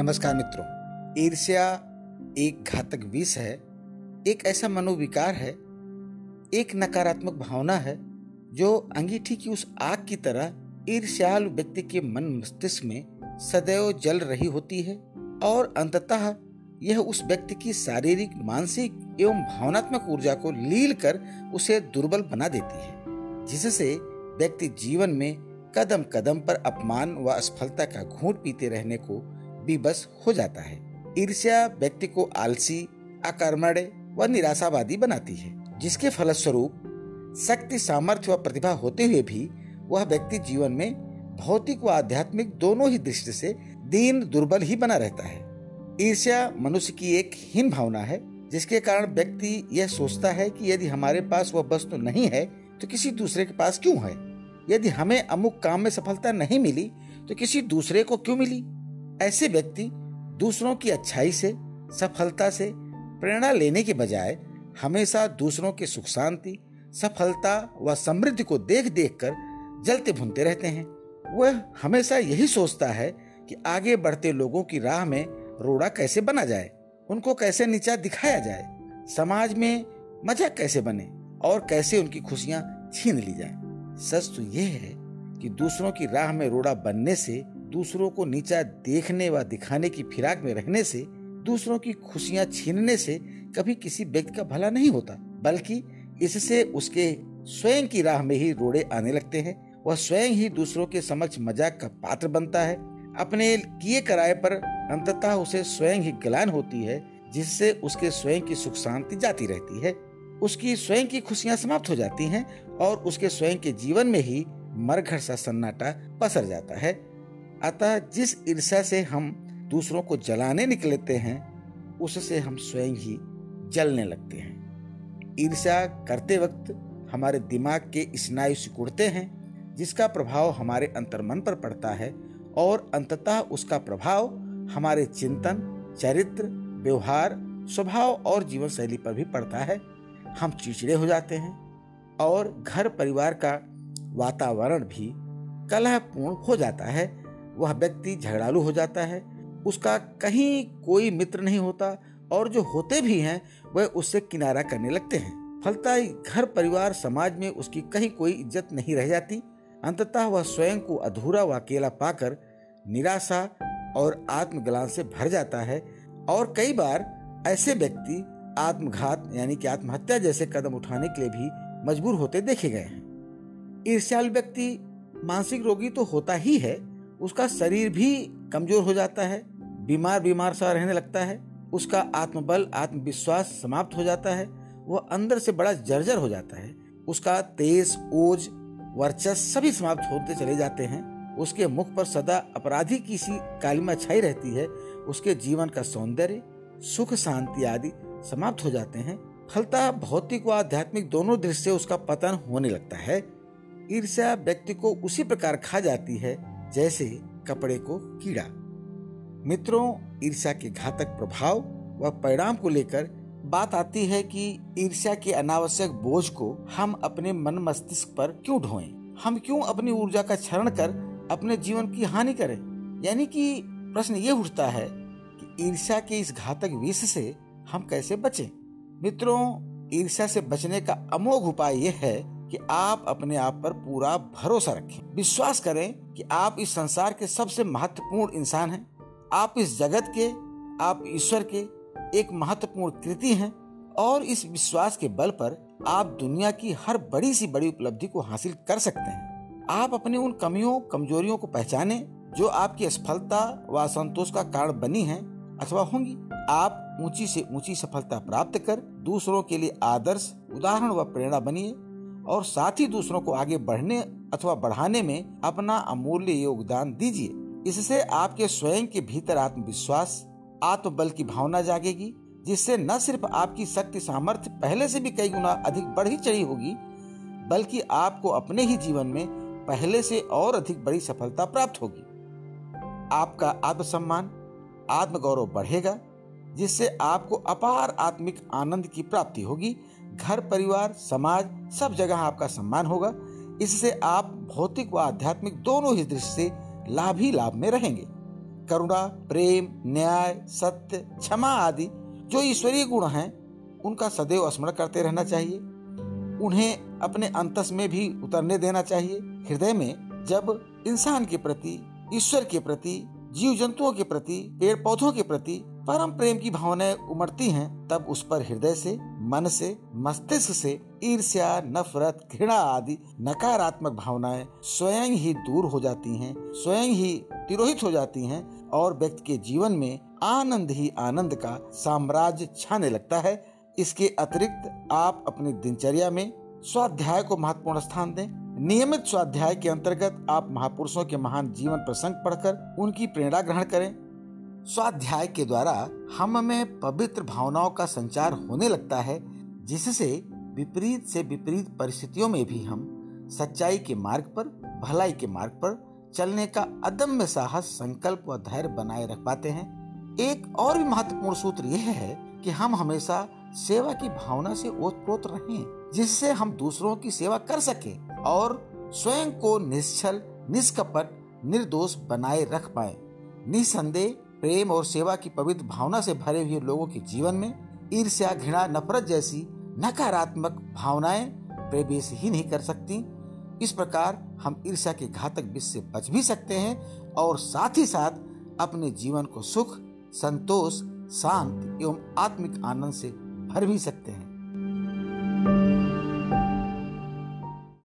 नमस्कार मित्रों, ईर्ष्या एक घातक विष है, एक ऐसा मनोविकार है, एक नकारात्मक भावना है, जो अंगीठी की उस आग की तरह ईर्ष्याल व्यक्ति के मन मस्तिष्क में सदैव जल रही होती है और अंततः यह उस व्यक्ति की शारीरिक, मानसिक एवं भावनात्मक ऊर्जा को लील कर उसे दुर्बल बना देती है, जिससे व्यक्ति जीवन में कदम कदम पर अपमान व असफलता का घूट पीते रहने को विवश हो जाता है। ईर्ष्या व्यक्ति को आलसी, अकर्मण्य व निराशावादी बनाती है, जिसके फलस्वरूप शक्ति, सामर्थ्य व प्रतिभा होते हुए भी वह व्यक्ति जीवन में भौतिक व आध्यात्मिक दोनों ही दृष्टि से दीन, दुर्बल ही बना रहता है। ईर्ष्या मनुष्य की एक हीन भावना है, जिसके कारण व्यक्ति यह सोचता है कि यदि हमारे पास वह वस्तु तो नहीं है तो किसी दूसरे के पास क्यों है? यदि हमें अमुक काम में सफलता नहीं मिली तो किसी दूसरे को क्यों मिली? ऐसे व्यक्ति दूसरों की अच्छाई से, सफलता से प्रेरणा लेने के बजाय हमेशा दूसरों के सुख शांति, सफलता व समृद्धि को देख देख कर जलते भुनते रहते हैं। वह हमेशा यही सोचता है कि आगे बढ़ते लोगों की राह में रोड़ा कैसे बना जाए, उनको कैसे नीचा दिखाया जाए, समाज में मज़ा कैसे बने और कैसे उनकी खुशियाँ छीन ली जाए। सच तो यह है कि दूसरों की राह में रोड़ा बनने से दूसरों को नीचा देखने व दिखाने की फिराक में रहने से, दूसरों की खुशियाँ छीनने से कभी किसी व्यक्ति का भला नहीं होता, बल्कि इससे उसके स्वयं की राह में ही रोड़े आने लगते हैं। वह स्वयं ही दूसरों के समक्ष मज़ाक का पात्र बनता है। अपने किए कराए पर अंततः उसे स्वयं ही गलान होती है, जिससे उसके स्वयं की सुख शांति जाती रहती है। उसकी स्वयं की खुशियाँ समाप्त हो जाती हैं और उसके स्वयं के जीवन में ही मरघर सा सन्नाटा पसर जाता है। अतः जिस ईर्षा से हम दूसरों को जलाने निकलते हैं, उससे हम स्वयं ही जलने लगते हैं। ईर्षा करते वक्त हमारे दिमाग के स्नायु सिकुड़ते हैं, जिसका प्रभाव हमारे अंतर्मन पर पड़ता है और अंततः उसका प्रभाव हमारे चिंतन, चरित्र, व्यवहार, स्वभाव और जीवन शैली पर भी पड़ता है। हम चिड़चिड़े हो जाते हैं और घर परिवार का वातावरण भी कलहपूर्ण हो जाता है वह व्यक्ति झगड़ालू हो जाता है। उसका कहीं कोई मित्र नहीं होता और जो होते भी हैं, वह उससे किनारा करने लगते हैं। फलता घर परिवार समाज में उसकी कहीं कोई इज़्ज़त नहीं रह जाती। अंततः वह स्वयं को अधूरा व अकेला पाकर निराशा और आत्मग्लान से भर जाता है और कई बार ऐसे व्यक्ति आत्मघात यानी कि आत्महत्या जैसे कदम उठाने के लिए भी मजबूर होते देखे गए हैं। ईर्ष्याल व्यक्ति मानसिक रोगी तो होता ही है उसका शरीर भी कमज़ोर हो जाता है, बीमार बीमार सा रहने लगता है, उसका आत्मबल, आत्मविश्वास समाप्त हो जाता है, वह अंदर से बड़ा जर्जर हो जाता है। उसका तेज, ओज, वर्चस्व सभी समाप्त होते चले जाते हैं। उसके मुख पर सदा अपराधी की सी कालिमा छाई रहती है। उसके जीवन का सौंदर्य, सुख, शांति आदि समाप्त हो जाते हैं। फलता भौतिक व आध्यात्मिक दोनों दृश्य उसका पतन होने लगता है। ईर्ष्या व्यक्ति को उसी प्रकार खा जाती है। जैसे कपड़े को कीड़ा मित्रों, ईर्ष्या के घातक प्रभाव व परिणाम को लेकर बात आती है कि ईर्ष्या के अनावश्यक बोझ को हम अपने मन मस्तिष्क पर क्यों ढोएँ? हम क्यों अपनी ऊर्जा का क्षरण कर अपने जीवन की हानि करें यानी कि प्रश्न ये उठता है कि ईर्ष्या के इस घातक विष से हम कैसे बचें? मित्रों, ईर्ष्या से बचने का अमोघ उपाय यह है कि आप अपने आप पर पूरा भरोसा रखें। विश्वास करें कि आप इस संसार के सबसे महत्वपूर्ण इंसान हैं। आप इस जगत के, आप ईश्वर के एक महत्वपूर्ण कृति हैं और इस विश्वास के बल पर आप दुनिया की हर बड़ी सी बड़ी उपलब्धि को हासिल कर सकते हैं। आप अपनी उन कमियों, कमजोरियों को पहचाने जो आपकी असफलता व असंतोष का कारण बनी है अथवा होंगी। आप ऊँची से ऊँची सफलता प्राप्त कर दूसरों के लिए आदर्श, उदाहरण व प्रेरणा बनिए। और साथ ही दूसरों को आगे बढ़ने अथवा बढ़ाने में अपना अमूल्य योगदान दीजिए। इससे आपके स्वयं के भीतर आत्मविश्वास, आत्मबल की भावना जागेगी, जिससे न सिर्फ़ आपकी शक्ति सामर्थ्य पहले से भी कई गुना अधिक बढ़ी चढ़ी होगी, बल्कि आपको अपने ही जीवन में पहले से और अधिक बड़ी सफलता प्राप्त होगी। आपका आत्मसम्मान, आत्मगौरव बढ़ेगा, जिससे आपको अपार आत्मिक आनंद की प्राप्ति होगी घर, परिवार, समाज, सब जगह आपका सम्मान होगा। इससे आप भौतिक व आध्यात्मिक दोनों ही दृष्टि से लाभ ही लाभ में रहेंगे। करुणा, प्रेम, न्याय, सत्य, क्षमा आदि जो ईश्वरीय गुण हैं, उनका सदैव स्मरण करते रहना चाहिए। उन्हें अपने अंतस में भी उतरने देना चाहिए। हृदय में जब इंसान के प्रति, ईश्वर के प्रति जीव जंतुओं के प्रति पेड़ पौधों के प्रति परम प्रेम की भावनाएँ उमड़ती हैं, तब उस पर हृदय से, मन से, मस्तिष्क से ईर्ष्या, नफरत, घृणा आदि नकारात्मक भावनाएँ स्वयं ही दूर हो जाती हैं, स्वयं ही तिरोहित हो जाती हैं और व्यक्ति के जीवन में आनंद ही आनंद का साम्राज्य छाने लगता है। इसके अतिरिक्त आप अपनी दिनचर्या में स्वाध्याय को महत्वपूर्ण स्थान दें। नियमित स्वाध्याय के अंतर्गत आप महापुरुषों के महान जीवन प्रसंग पढ़कर उनकी प्रेरणा ग्रहण करें। स्वाध्याय के द्वारा हम में पवित्र भावनाओं का संचार होने लगता है, जिससे विपरीत से विपरीत परिस्थितियों में भी हम सच्चाई के मार्ग पर, भलाई के मार्ग पर चलने का अदम्य साहस, संकल्प व धैर्य बनाए रख पाते हैं। एक और भी महत्वपूर्ण सूत्र यह है कि हम हमेशा सेवा की भावना से ओतप्रोत रहें, जिससे हम दूसरों की सेवा कर सके और स्वयं को निश्चल, निष्कपट, निर्दोष बनाए रख पाए। निसंदेह प्रेम और सेवा की पवित्र भावना से भरे हुए लोगों के जीवन में ईर्ष्या, घृणा, नफरत जैसी नकारात्मक भावनाएँ प्रवेश ही नहीं कर सकती। इस प्रकार हम ईर्ष्या के घातक विष से बच भी सकते हैं और साथ ही साथ अपने जीवन को सुख, संतोष, शांत एवं आत्मिक आनंद से भर भी सकते हैं।